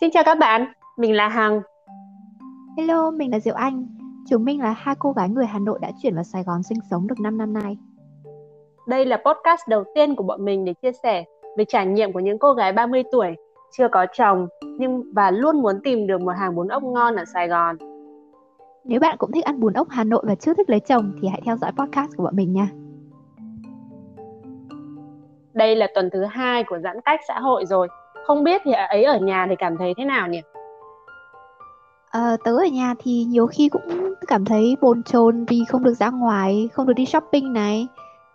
Xin chào các bạn, mình là Hằng. Hello, mình là Diệu Anh. Chúng mình là hai cô gái người Hà Nội đã chuyển vào Sài Gòn sinh sống được 5 năm nay. Đây là podcast đầu tiên của bọn mình để chia sẻ về trải nghiệm của những cô gái 30 tuổi chưa có chồng nhưng và luôn muốn tìm được một hàng bún ốc ngon ở Sài Gòn. Nếu bạn cũng thích ăn bún ốc Hà Nội và chưa thích lấy chồng thì hãy theo dõi podcast của bọn mình nha. Đây là tuần thứ hai của giãn cách xã hội rồi. Không biết thì ấy ở nhà thì cảm thấy thế nào nhỉ? À, tớ ở nhà thì nhiều khi cũng cảm thấy bồn chồn vì không được ra ngoài, không được đi shopping này.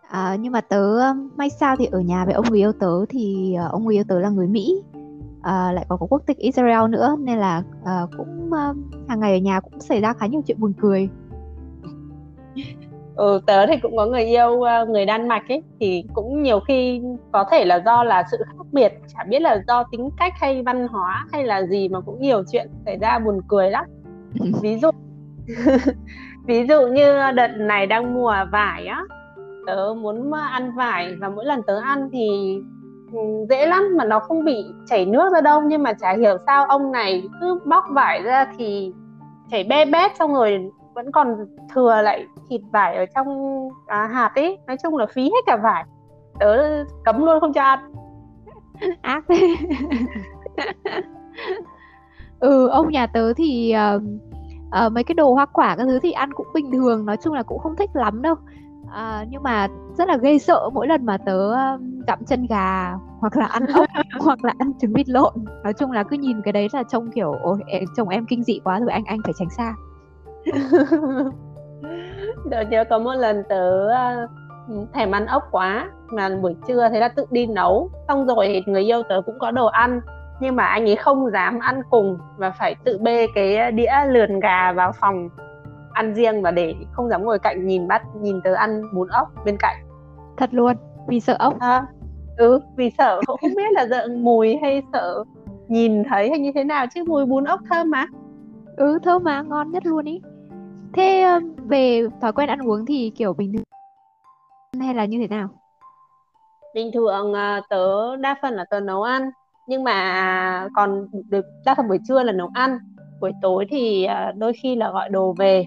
À, nhưng mà tớ um, may sao thì ở nhà với ông người yêu tớ thì uh, ông người yêu tớ là người Mỹ à, lại còn có quốc tịch Israel nữa nên là uh, cũng uh, hàng ngày ở nhà cũng xảy ra khá nhiều chuyện buồn cười ừ, tớ thì cũng có người yêu người Đan Mạch ấy thì cũng nhiều khi có thể là do là sự khác biệt chả biết là do tính cách hay văn hóa hay là gì mà cũng nhiều chuyện xảy ra buồn cười lắm. Ví dụ ví dụ như đợt này đang mùa vải á tớ muốn ăn vải và mỗi lần tớ ăn thì ừ, dễ lắm mà nó không bị chảy nước ra đâu. Nhưng mà chả hiểu sao ông này cứ bóc vải ra thì chảy be bét xong rồi vẫn còn thừa lại thịt vải ở trong à, hạt ấy. Nói chung là phí hết cả vải. Tớ cấm luôn không cho ăn. Ác thế. Ừ ông nhà tớ thì uh, uh, mấy cái đồ hoa quả các thứ thì ăn cũng bình thường nói chung là cũng không thích lắm đâu. Uh, nhưng mà rất là gây sợ mỗi lần mà tớ gặm chân gà hoặc là ăn ốc hoặc là ăn trứng vịt lộn. Nói chung là cứ nhìn cái đấy là trông kiểu ôi chồng em kinh dị quá rồi anh anh phải tránh xa tớ nhớ có một lần tớ uh, thèm ăn ốc quá mà buổi trưa thế là tự đi nấu. Xong rồi người yêu tớ cũng có đồ ăn nhưng mà anh ấy không dám ăn cùng và phải tự bê cái đĩa lườn gà vào phòng ăn riêng và để không dám ngồi cạnh nhìn bắt nhìn tớ ăn bún ốc bên cạnh. Thật luôn? Vì sợ ốc? À, ừ vì sợ. Không biết là sợ mùi hay sợ nhìn thấy hay như thế nào chứ mùi bún ốc thơm mà. Ừ thơm mà ngon nhất luôn ý thế về thói quen ăn uống thì kiểu bình thường hay là như thế nào? Bình thường ờ, tớ đa phần là tớ nấu ăn nhưng mà còn được đa phần buổi trưa là nấu ăn. Buổi tối thì ờ, đôi khi là gọi đồ về.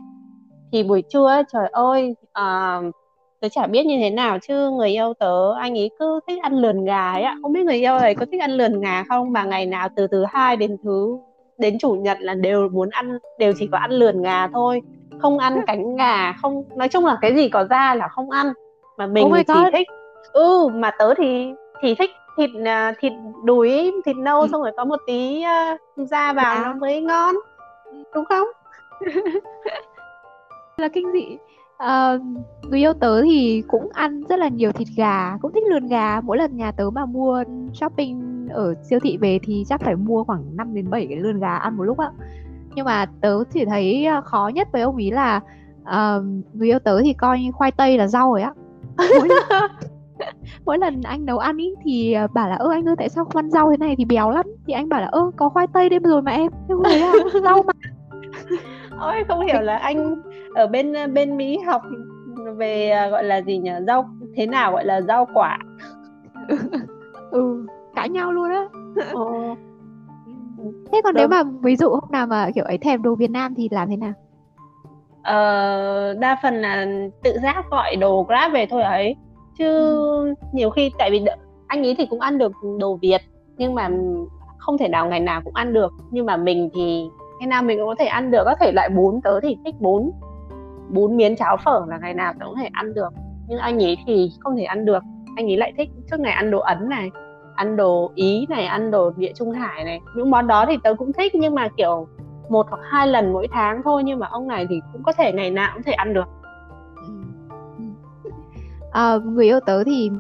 Thì buổi trưa trời ơi uh, tớ chả biết như thế nào chứ người yêu tớ anh ấy cứ thích ăn lườn gà ấy ạ. Không biết người yêu ấy có thích ăn lườn gà không? Mà ngày nào từ thứ hai đến thứ đến chủ nhật là đều muốn ăn đều chỉ có ăn lườn gà thôi không ăn cánh gà không nói chung là cái gì có da là không ăn. Mà mình oh thì chỉ thích ừ mà tớ thì thì thích thịt uh, thịt đùi thịt nâu ừ. xong rồi có một tí uh, da vào dạ. nó mới ngon đúng không? Là kinh dị. Uh, người yêu tớ thì cũng ăn rất là nhiều thịt gà cũng thích lườn gà. Mỗi lần nhà tớ mà mua shopping ở siêu thị về thì chắc phải mua khoảng 5 đến 7 cái lườn gà ăn một lúc á nhưng mà tớ chỉ thấy ờ, khó nhất với ông ý là uh, người yêu tớ thì coi như khoai tây là rau rồi á. Mỗi, lần, anh nấu ăn ý thì ờ, bảo là ơ anh ơi tại sao không ăn rau thế này thì béo lắm? Thì anh bảo là ơ có khoai tây đây rồi mà em. Thế rồi là rau mà. Ôi không hiểu là anh ở bên bên mỹ học về gọi là gì nhỉ? Rau thế nào gọi là rau quả? Ừ cãi nhau luôn á thế còn Đúng. nếu vâng. mà ví dụ hôm nào mà kiểu ấy thèm đồ Việt Nam thì làm thế nào? Ờ, đa phần là tự giác gọi đồ Grab về thôi ấy. Chứ ừ. nhiều khi tại vì anh ấy thì cũng ăn được đồ Việt nhưng mà không thể nào ngày nào cũng ăn được. Nhưng mà mình thì ngày nào mình cũng có thể ăn được. Có thể lại bún tớ thì thích bún. Bún miến cháo phở là ngày nào tớ cũng có thể ăn được. Nhưng anh ấy thì không thể ăn được. Anh ấy lại thích suốt ngày ăn đồ ấn này ăn đồ ý này ăn đồ địa trung hải này. Những món đó thì tớ cũng thích nhưng mà kiểu một hoặc hai lần mỗi tháng thôi nhưng mà ông này thì cũng có thể ngày nào cũng thể ăn được. À, người yêu tớ thì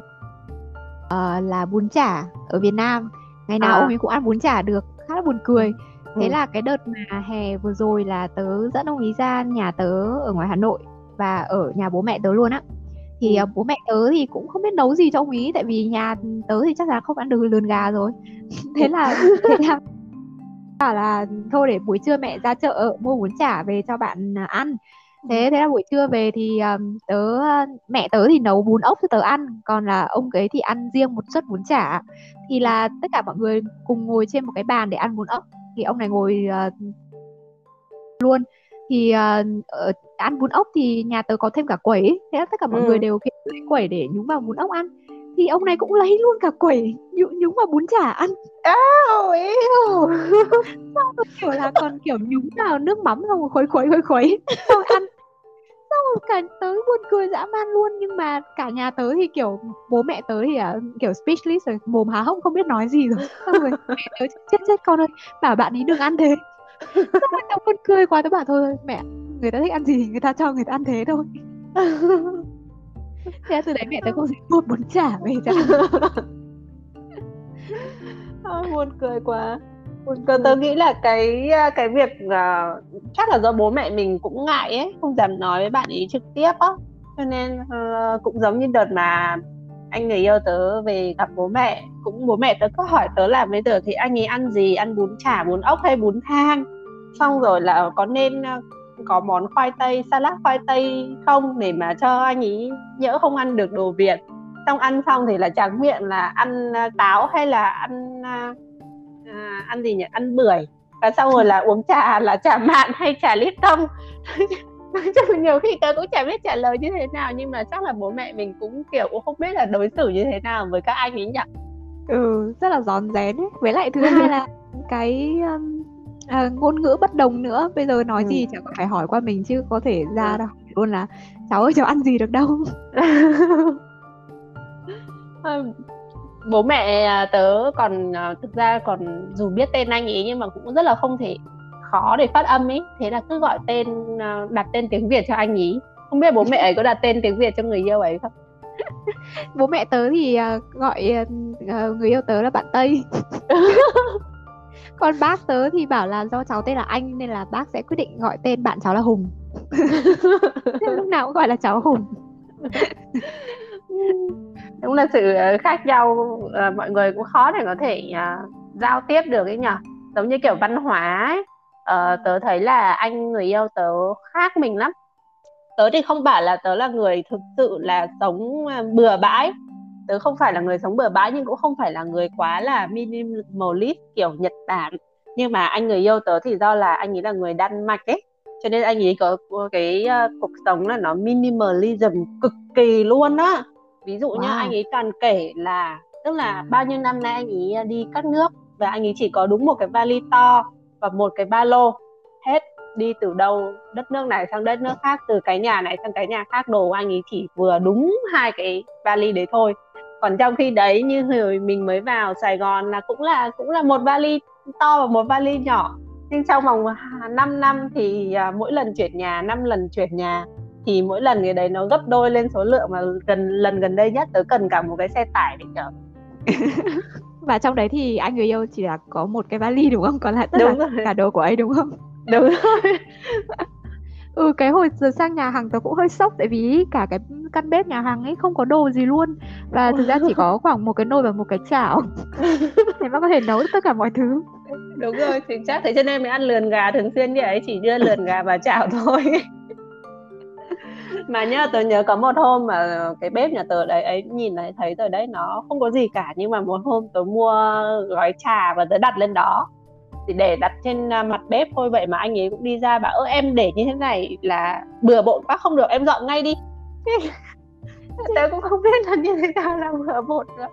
uh, là bún chả ở Việt Nam. Ngày nào à. ông ấy cũng ăn bún chả được khá là buồn cười. Thế ừ. là cái đợt mà hè vừa rồi là tớ dẫn ông ấy ra nhà tớ ở ngoài Hà Nội và ở nhà bố mẹ tớ luôn á thì uh, bố mẹ tớ thì cũng không biết nấu gì cho ông ý tại vì nhà tớ thì chắc là không ăn được lườn gà rồi. Thế là thế là bảo là thôi để buổi trưa mẹ ra chợ mua bún chả về cho bạn à, ăn. Thế thế là buổi trưa về thì um, tớ mẹ tớ thì nấu bún ốc cho tớ ăn còn là ông ấy thì ăn riêng một suất bún chả. Thì là tất cả mọi người cùng ngồi trên một cái bàn để ăn bún ốc. Thì ông này ngồi uh, luôn. Thì uh, ăn bún ốc thì nhà tớ có thêm cả quẩy thế là tất cả mọi ừ. người đều lấy quẩy để nhúng vào bún ốc ăn. Thì ông này cũng lấy luôn cả quẩy nhúng, nhúng vào bún chả ăn. Áo, yêu xong rồi kiểu là còn kiểu nhúng vào nước mắm xong rồi khuấy khuấy khuấy khuấy. Xong rồi ăn. Xong rồi cả tớ buồn cười dã man luôn nhưng mà cả nhà tớ thì kiểu bố mẹ tớ thì uh, kiểu speechless rồi mồm há hốc không biết nói gì rồi. Xong rồi mẹ tớ chết chết con ơi bảo bạn ấy đừng ăn thế. Xong rồi tớ buồn cười quá tớ bảo thôi mẹ người ta thích ăn gì người ta cho người ta ăn thế thôi. Thế từ đấy mẹ tớ không dám một bún chả về cho buồn cười quá. Buồn cười tớ nghĩ là cái à, cái việc uh, chắc là do bố mẹ mình cũng ngại ấy không dám nói với bạn ấy trực tiếp á. Cho nên uh, cũng giống như đợt mà anh người yêu tớ về gặp bố mẹ cũng bố mẹ tớ có hỏi tớ là bây giờ thì anh ấy ăn gì? Ăn bún chả bún ốc hay bún thang? Xong rồi là có nên có món khoai tây salad khoai tây không để mà cho anh ấy nhỡ không ăn được đồ việt. Xong ăn xong thì là tráng miệng là ăn à, táo hay là ăn à, à, ăn gì nhỉ? Ăn bưởi. Và xong rồi là uống trà là trà mạn hay trà lít tông. Nhiều khi tớ cũng chả biết trả lời như thế nào nhưng mà chắc là bố mẹ mình cũng kiểu cũng không biết là đối xử như thế nào với các anh ấy nhỉ? Ừ rất là rón rén. Ấy với lại thứ hai là cái um, à, ngôn ngữ bất đồng nữa. Bây giờ nói ừ. gì chẳng phải hỏi qua mình chứ có thể ra ừ. đâu. Luôn là cháu ơi cháu ăn gì được đâu? Bố mẹ à, tớ còn à, thực ra còn dù biết tên anh ấy nhưng mà cũng rất là không thể khó để phát âm ấy. Thế là cứ gọi tên à, đặt tên tiếng việt cho anh ấy. Không biết bố mẹ ấy có đặt tên tiếng việt cho người yêu ấy không? Bố mẹ tớ thì gọi người yêu tớ là bạn tây còn bác tớ thì bảo là do cháu tên là anh nên là bác sẽ quyết định gọi tên bạn cháu là hùng. Lúc nào cũng gọi là cháu hùng. Đúng là sự ờ, khác nhau ờ, mọi người cũng khó để có thể uh, giao tiếp được ấy nhở? Giống như kiểu văn hóa ấy. Uh, tớ thấy là anh người yêu tớ khác mình lắm. Tớ thì không bảo là tớ là người thực sự là sống bừa bãi tớ không phải là người sống bừa bãi nhưng cũng không phải là người quá là minimalist kiểu Nhật Bản. Nhưng mà anh người yêu tớ thì do là anh ấy là người Đan Mạch ấy. Cho nên anh ấy có cái uh, cuộc sống là nó minimalism cực kỳ luôn á. Ví dụ wow. như anh ấy toàn kể là tức là bao nhiêu năm nay anh ấy đi các nước và anh ấy chỉ có đúng một cái vali to và một cái ba lô. Hết đi từ đâu đất nước này sang đất nước khác từ cái nhà này sang cái nhà khác đồ anh ấy chỉ vừa đúng hai cái vali đấy thôi còn trong khi đấy như hồi mình mới vào Sài Gòn là cũng là cũng là một vali to và một vali nhỏ. Nhưng trong vòng 5 năm thì à, mỗi lần chuyển nhà 5 lần chuyển nhà thì mỗi lần cái đấy nó gấp đôi lên số lượng mà gần lần gần đây nhất tớ cần cả một cái xe tải để chở và trong đấy thì anh người yêu chỉ là có một cái vali đúng không? Còn lại tất đúng là rồi. cả đồ của ấy đúng không? Đúng rồi ừ cái hồi giờ sang nhà hàng tớ cũng hơi sốc tại vì cả cái căn bếp nhà hàng ấy không có đồ gì luôn. Và thực ra chỉ có khoảng một cái nồi và một cái chảo. Để mà có thể nấu tất cả mọi thứ. Đúng rồi chính xác. Thế cho nên mình ăn lườn gà thường xuyên như ấy chỉ đưa lườn gà và chảo thôi. Mà nhớ tớ nhớ có một hôm mà cái bếp nhà tớ đấy ấy nhìn này thấy tớ đấy nó không có gì cả. Nhưng mà một hôm tớ mua gói trà và tớ đặt lên đó thì để đặt trên à, mặt bếp thôi vậy mà anh ấy cũng đi ra bảo ơ em để như thế này là bừa bộn quá không được em dọn ngay đi tớ cũng không biết là như thế nào là bừa bộn nữa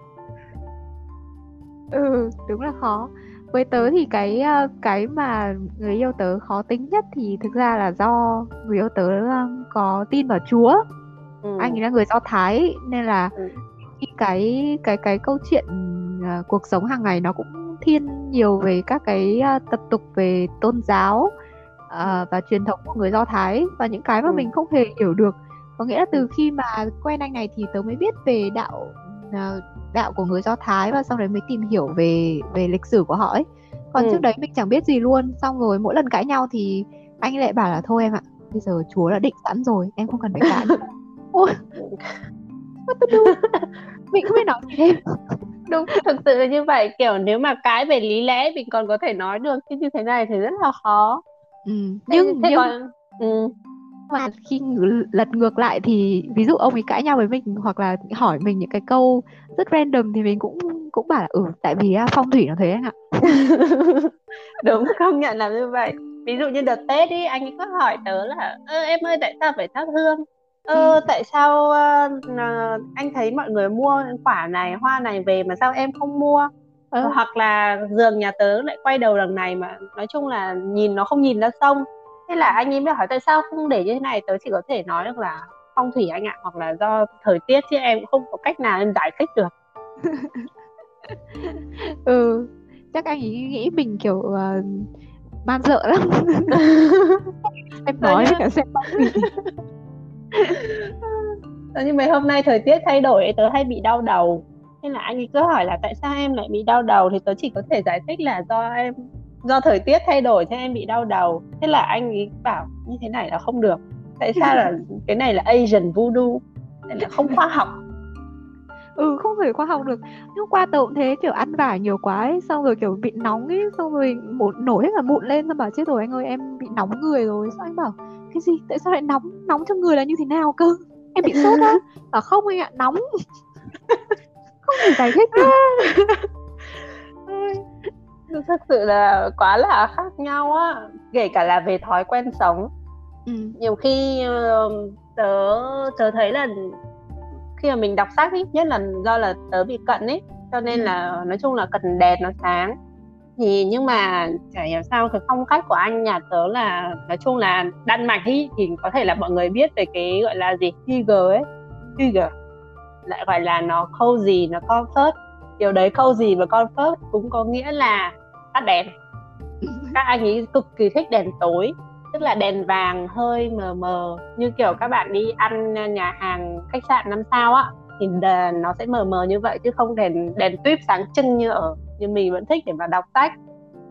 ừ đúng là khó với tớ thì cái ờ, cái mà người yêu tớ khó tính nhất thì thực ra là do người yêu tớ có tin vào Chúa ừ. anh ấy là người Do Thái nên là ừ. cái cái cái câu chuyện uh, cuộc sống hàng ngày nó cũng thiên nhiều về các cái uh, tập tục về tôn giáo uh, và truyền thống của người Do Thái. Và những cái mà ừ. mình không hề hiểu được. Có nghĩa là từ khi mà quen anh này thì tớ mới biết về đạo uh, đạo của người Do Thái và sau đấy mới tìm hiểu về về lịch sử của họ ấy. Còn ừ. trước đấy mình chẳng biết gì luôn. Xong rồi mỗi lần cãi nhau thì anh lại bảo là thôi em ạ bây giờ chúa đã định sẵn rồi em không cần phải cãi ôi what to do mình không biết nói gì thêm đúng thực sự là như vậy. Kiểu nếu mà cái về lý lẽ mình còn có thể nói được chứ như thế này thì rất là khó. Ừ. nhưng thế nhưng còn ừ. Mà khi lật ngược lại thì ví dụ ông ấy cãi nhau với mình hoặc là hỏi mình những cái câu rất random thì mình cũng cũng bảo là ừ tại vì phong thủy nó thế anh ạ. Đúng công nhận là như vậy. Ví dụ như đợt tết đi anh ấy cứ hỏi tớ là ơ em ơi tại sao phải thắp hương ơ ừ. tại sao uh, anh thấy mọi người mua quả này hoa này về mà sao em không mua? Ừ. hoặc là giường nhà tớ lại quay đầu đằng này mà nói chung là nhìn nó không nhìn ra sông. Thế là anh ấy mới hỏi tại sao không để như thế này? Tớ chỉ có thể nói được là phong thủy anh ạ hoặc là do thời tiết chứ em cũng không có cách nào em giải thích được. Ừ chắc anh ấy nghĩ mình kiểu uh, man dợ lắm. Em nói với cả xem nhưng mấy hôm nay thời tiết thay đổi tớ hay bị đau đầu. Nên là anh ấy cứ hỏi là tại sao em lại bị đau đầu? Thì tớ chỉ có thể giải thích là do em do thời tiết thay đổi cho em bị đau đầu. Thế là anh ấy bảo như thế này là không được. Tại sao là cái này là Asian voodoo? Nên là không khoa học. Ừ không thể khoa học được. Hôm qua tớ cũng thế kiểu ăn vải nhiều quá ấy xong rồi kiểu bị nóng ấy xong rồi một nổi hết cả mụn lên xong bảo chết rồi anh ơi em bị nóng người rồi. Xong anh bảo cái gì? Tại sao lại nóng? Nóng trong người là như thế nào cơ? Em bị sốt á. Bảo không anh ạ nóng. Không thể giải thích được. Thực sự là quá là khác nhau á. Kể cả là về thói quen sống. Ừ. nhiều khi uh, tớ tớ thấy là khi mà mình đọc sách ý, nhất là do là tớ bị cận ấy cho nên ừ. là nói chung là cần đèn nó sáng thì nhưng mà chả hiểu sao cái phong cách của anh nhà tớ là nói chung là đan mạch ý, thì có thể là mọi người biết về cái gọi là gì? Hygge ấy. Hygge lại gọi là nó cozy nó comfort. Điều đấy cozy và comfort cũng có nghĩa là tắt đèn. Các anh ấy cực kỳ thích đèn tối tức là đèn vàng hơi mờ mờ. Như kiểu các bạn đi ăn nhà hàng khách sạn năm sao á thì đèn nó sẽ mờ mờ như vậy chứ không đèn đèn tuyếp sáng trưng như ở như mình vẫn thích để mà đọc sách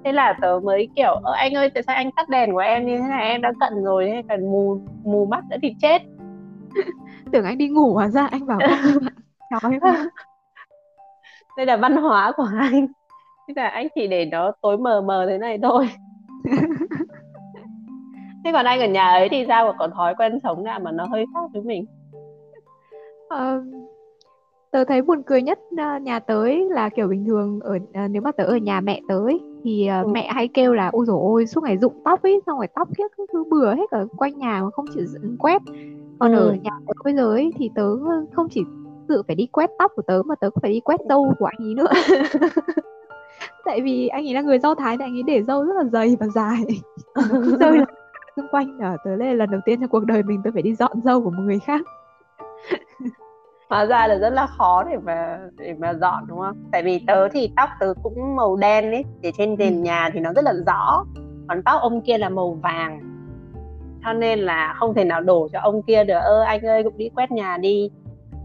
thế là tớ mới kiểu ơ anh ơi tại sao anh tắt đèn của em như thế này? Em đã cận rồi hay cần mù mù mắt đã thì chết. Tưởng anh đi ngủ hóa ra anh bảo nói đây là văn hóa của anh. Thế là anh chỉ để nó tối mờ mờ thế này thôi. Thế còn anh ở nhà ấy thì sao? Có thói quen sống nào mà nó hơi khác với mình? Uh, tớ thấy buồn cười nhất uh, nhà tới là kiểu bình thường ở uh, nếu mà tớ ở nhà mẹ tới thì uh, ừ. mẹ hay kêu là ôi dồi ôi suốt ngày rụng tóc ấy xong rồi tóc kiếc cứ bừa hết ở quanh nhà mà không chịu quét. Còn ừ. ở nhà tớ bây giờ ấy thì tớ không chỉ tự phải đi quét tóc của tớ mà tớ cũng phải đi quét râu của anh ấy nữa. Tại vì anh ấy là người do thái thì anh ấy để râu rất là dày và dài. Rơi là xung quanh. Ở tớ lên lần đầu tiên trong cuộc đời mình tớ phải đi dọn dâu của một người khác hóa ra là rất là khó để mà để mà dọn đúng không? Tại vì tớ thì tóc tớ cũng màu đen ấy để trên nền ừ. nhà thì nó rất là rõ. Còn tóc ông kia là màu vàng. Cho nên là không thể nào đổ cho ông kia được. Ơ anh ơi cũng đi quét nhà đi.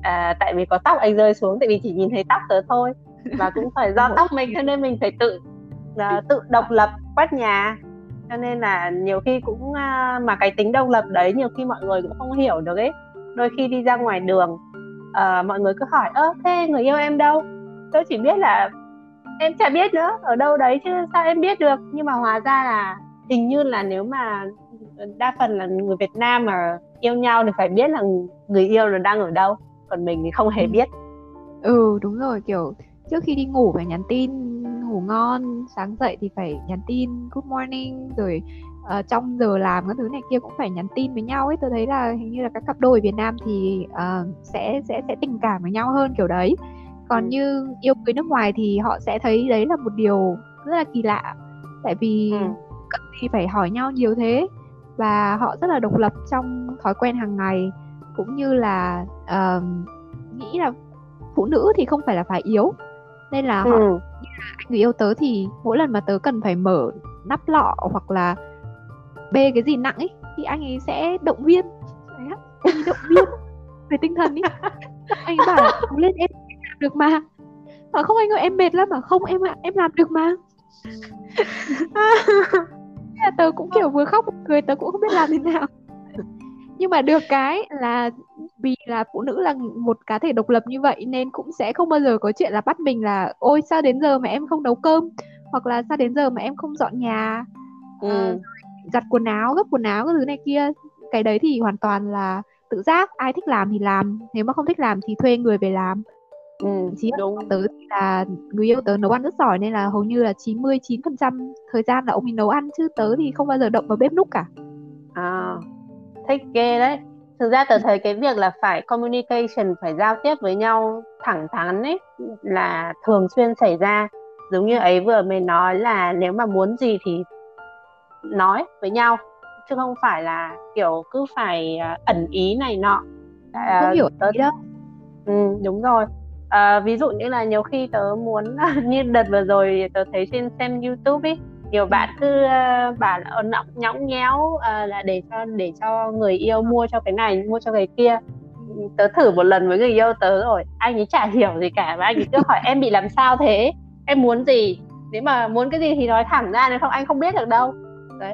À, tại vì có tóc anh rơi xuống tại vì chỉ nhìn thấy tóc tớ thôi. Và cũng phải do tóc mình cho nên mình phải tự uh, tự độc lập quét nhà. Cho nên là nhiều khi cũng uh, mà cái tính độc lập đấy nhiều khi mọi người cũng không hiểu được ấy. Đôi khi đi ra ngoài đường uh, mọi người cứ hỏi ơ thế người yêu em đâu? Tôi chỉ biết là em chả biết nữa ở đâu đấy chứ sao em biết được? Nhưng mà hóa ra là hình như là nếu mà đa phần là người Việt Nam mà yêu nhau thì phải biết là người yêu là đang ở đâu còn mình thì không hề ừ. biết. Ừ đúng rồi kiểu trước khi đi ngủ phải nhắn tin ngủ ngon sáng dậy thì phải nhắn tin good morning rồi uh, trong giờ làm các thứ này kia cũng phải nhắn tin với nhau ấy tôi thấy là hình như là các cặp đôi Việt Nam thì uh, sẽ sẽ sẽ tình cảm với nhau hơn kiểu đấy còn ừ. như yêu cưới nước ngoài thì họ sẽ thấy đấy là một điều rất là kỳ lạ tại vì ừ. cần gì phải hỏi nhau nhiều thế và họ rất là độc lập trong thói quen hàng ngày cũng như là uh, nghĩ là phụ nữ thì không phải là phải yếu nên là họ ừ. như là anh người yêu tớ thì mỗi lần mà tớ cần phải mở nắp lọ hoặc là bê cái gì nặng ấy thì anh ấy sẽ động viên. Đấy anh ấy động viên về tinh thần ý anh ấy bảo là lên em làm được mà. Mà không anh ơi em mệt lắm. Mà không em ạ em làm được mà. Là tớ cũng kiểu vừa khóc vừa cười tớ cũng không biết làm thế nào. Nhưng mà được cái là vì là phụ nữ là một cá thể độc lập như vậy nên cũng sẽ không bao giờ có chuyện là bắt mình là ôi sao đến giờ mà em không nấu cơm? Hoặc là sao đến giờ mà em không dọn nhà? Ừ. uh, giặt quần áo gấp quần áo các thứ này kia. Cái đấy thì hoàn toàn là tự giác ai thích làm thì làm nếu mà không thích làm thì thuê người về làm. Ừ, Chí đúng. tớ là người yêu tớ nấu ăn rất giỏi nên là hầu như là 99% thời gian là ông ấy nấu ăn chứ tớ thì không bao giờ động vào bếp núc cả. à thích ghê đấy. Thực ra tớ thấy cái việc là phải communication phải giao tiếp với nhau thẳng thắn ấy là thường xuyên xảy ra. Giống như ấy vừa mới nói là nếu mà muốn gì thì nói với nhau chứ không phải là kiểu cứ phải à, ẩn ý này nọ. À, không hiểu tớ ý đâu. ừ, đúng rồi. À, ví dụ như là nhiều khi tớ muốn như đợt vừa rồi tớ thấy trên xem YouTube ấy nhiều bạn cứ uh, bảo là nhõng nhõng nhéo uh, là để cho để cho người yêu mua cho cái này mua cho cái kia. Tớ thử một lần với người yêu tớ rồi anh ấy chả hiểu gì cả và anh ấy cứ hỏi em bị làm sao thế? Em muốn gì? Nếu mà muốn cái gì thì nói thẳng ra nếu không anh không biết được đâu đấy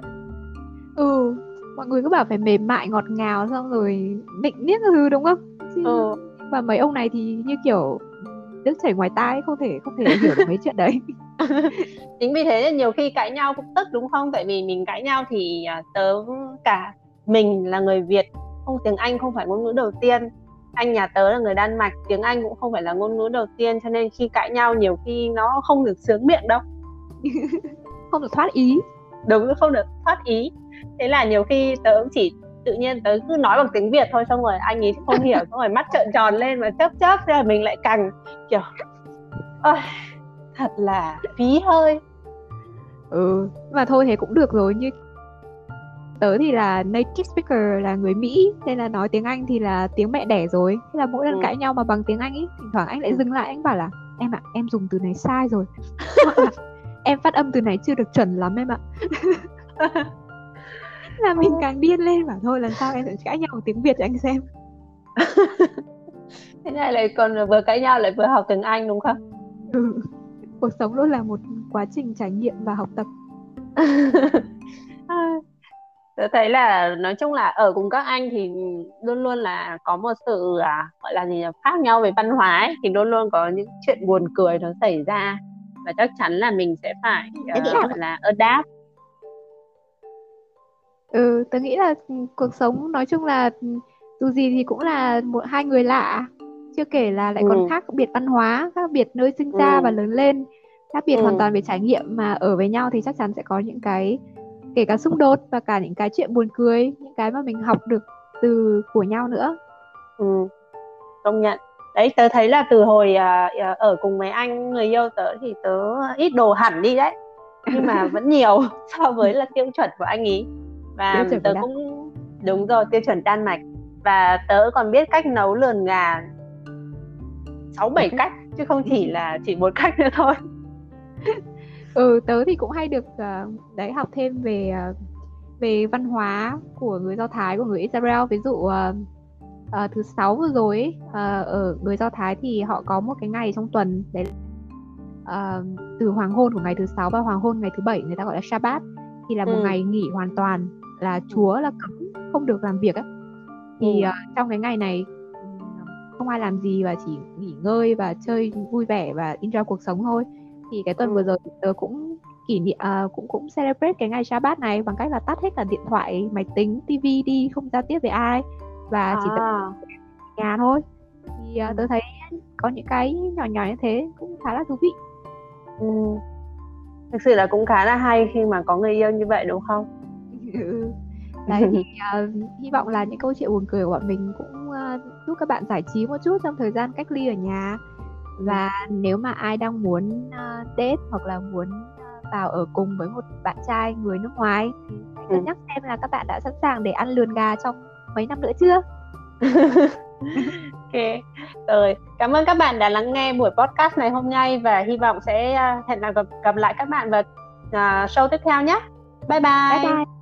Ừ, mọi người cứ bảo phải mềm mại ngọt ngào xong rồi nịnh niết thứ đúng không? Chứ ừ. mà mấy ông này thì như kiểu nước chảy ngoài tai không thể không thể hiểu được mấy chuyện đấy. chính vì thế nên nhiều khi cãi nhau cũng tức đúng không tại vì mình cãi nhau thì à, tớ cả mình là người Việt không tiếng Anh không phải ngôn ngữ đầu tiên anh nhà tớ là người Đan Mạch tiếng Anh cũng không phải là ngôn ngữ đầu tiên cho nên khi cãi nhau nhiều khi nó không được sướng miệng đâu không được thoát ý đúng không được thoát ý thế là nhiều khi tớ cũng chỉ tự nhiên tớ cứ nói bằng tiếng Việt thôi xong rồi anh ấy không hiểu xong rồi mắt trợn tròn lên và chớp chớp thế là mình lại càng kiểu ôi, thật là phí hơi ừ mà thôi thế cũng được rồi như tớ thì là native speaker là người Mỹ nên là nói tiếng Anh thì là tiếng mẹ đẻ rồi thế là mỗi lần Ừ. cãi nhau mà bằng tiếng Anh ý thỉnh thoảng anh lại Ừ. dừng lại anh bảo là em ạ em dùng từ này sai rồi em phát âm từ này chưa được chuẩn lắm em ạ. Là mình càng điên lên bảo thôi lần sau em sẽ cãi nhau tiếng Việt cho anh xem. Thế này lại còn vừa cãi nhau lại vừa học tiếng Anh đúng không? Ừ. cuộc sống luôn là một quá trình trải nghiệm và học tập. Tớ thấy là nói chung là ở cùng các anh thì luôn luôn là có một sự à, gọi là gì nhỉ, khác nhau về văn hóa ấy, thì luôn luôn có những chuyện buồn cười nó xảy ra và chắc chắn là mình sẽ phải uh, là- gọi là adapt ừ tớ nghĩ là ừ, cuộc sống nói chung là ừ, dù gì thì cũng là một hai người lạ chưa kể là lại Ừ. còn khác biệt văn hóa khác biệt nơi sinh ra Ừ. và lớn lên khác biệt Ừ. hoàn toàn về trải nghiệm mà ở với nhau thì chắc chắn sẽ có những cái kể cả xung đột và cả những cái chuyện buồn cười những cái mà mình học được từ của nhau nữa ừ. công nhận đấy tớ thấy là từ hồi à, ở cùng mấy anh người yêu tớ thì tớ ít đồ hẳn đi đấy. Nhưng mà vẫn nhiều so với là tiêu chuẩn của anh ý. Và tớ cũng đúng rồi tiêu chuẩn Đan Mạch. Và tớ còn biết cách nấu lườn gà sáu bảy cách chứ không chỉ là chỉ một cách nữa thôi. Ừ tớ thì cũng hay được ờ, đấy học thêm về ờ, về văn hóa của người Do Thái của người Israel. Ví dụ ờ, ờ, thứ sáu vừa rồi ấy, ờ, ở người Do Thái thì họ có một cái ngày trong tuần đấy ờ, từ hoàng hôn của ngày thứ sáu và hoàng hôn ngày thứ bảy người ta gọi là Shabbat thì là một Ừ. ngày nghỉ hoàn toàn là Chúa là cấm không được làm việc á thì Ừ. ờ, trong cái ngày này không ai làm gì và chỉ nghỉ ngơi và chơi vui vẻ và enjoy cuộc sống thôi thì cái tuần Ừ. vừa rồi tớ cũng kỷ niệm à, cũng cũng celebrate cái ngày Shabbat này bằng cách là tắt hết cả điện thoại, máy tính, tivi đi không giao tiếp với ai và chỉ tập à, nhà thôi. Thì à, tớ thấy có những cái nhỏ nhỏ như thế cũng khá là thú vị. Ừ. thực sự là cũng khá là hay khi mà có người yêu như vậy đúng không? Ừ. đấy thì à, hy vọng là những câu chuyện buồn cười của bọn mình cũng à, giúp các bạn giải trí một chút trong thời gian cách ly ở nhà. Và nếu mà ai đang muốn à, date hoặc là muốn à, vào ở cùng với một bạn trai người nước ngoài thì hãy cân Ừ. nhắc xem là các bạn đã sẵn sàng để ăn lườn gà trong mấy năm nữa chưa? Ok rồi. Cảm ơn các bạn đã lắng nghe buổi podcast này hôm nay và hy vọng sẽ à, hẹn gặp gặp lại các bạn vào à, show tiếp theo nhé. Bye bye. Bye bye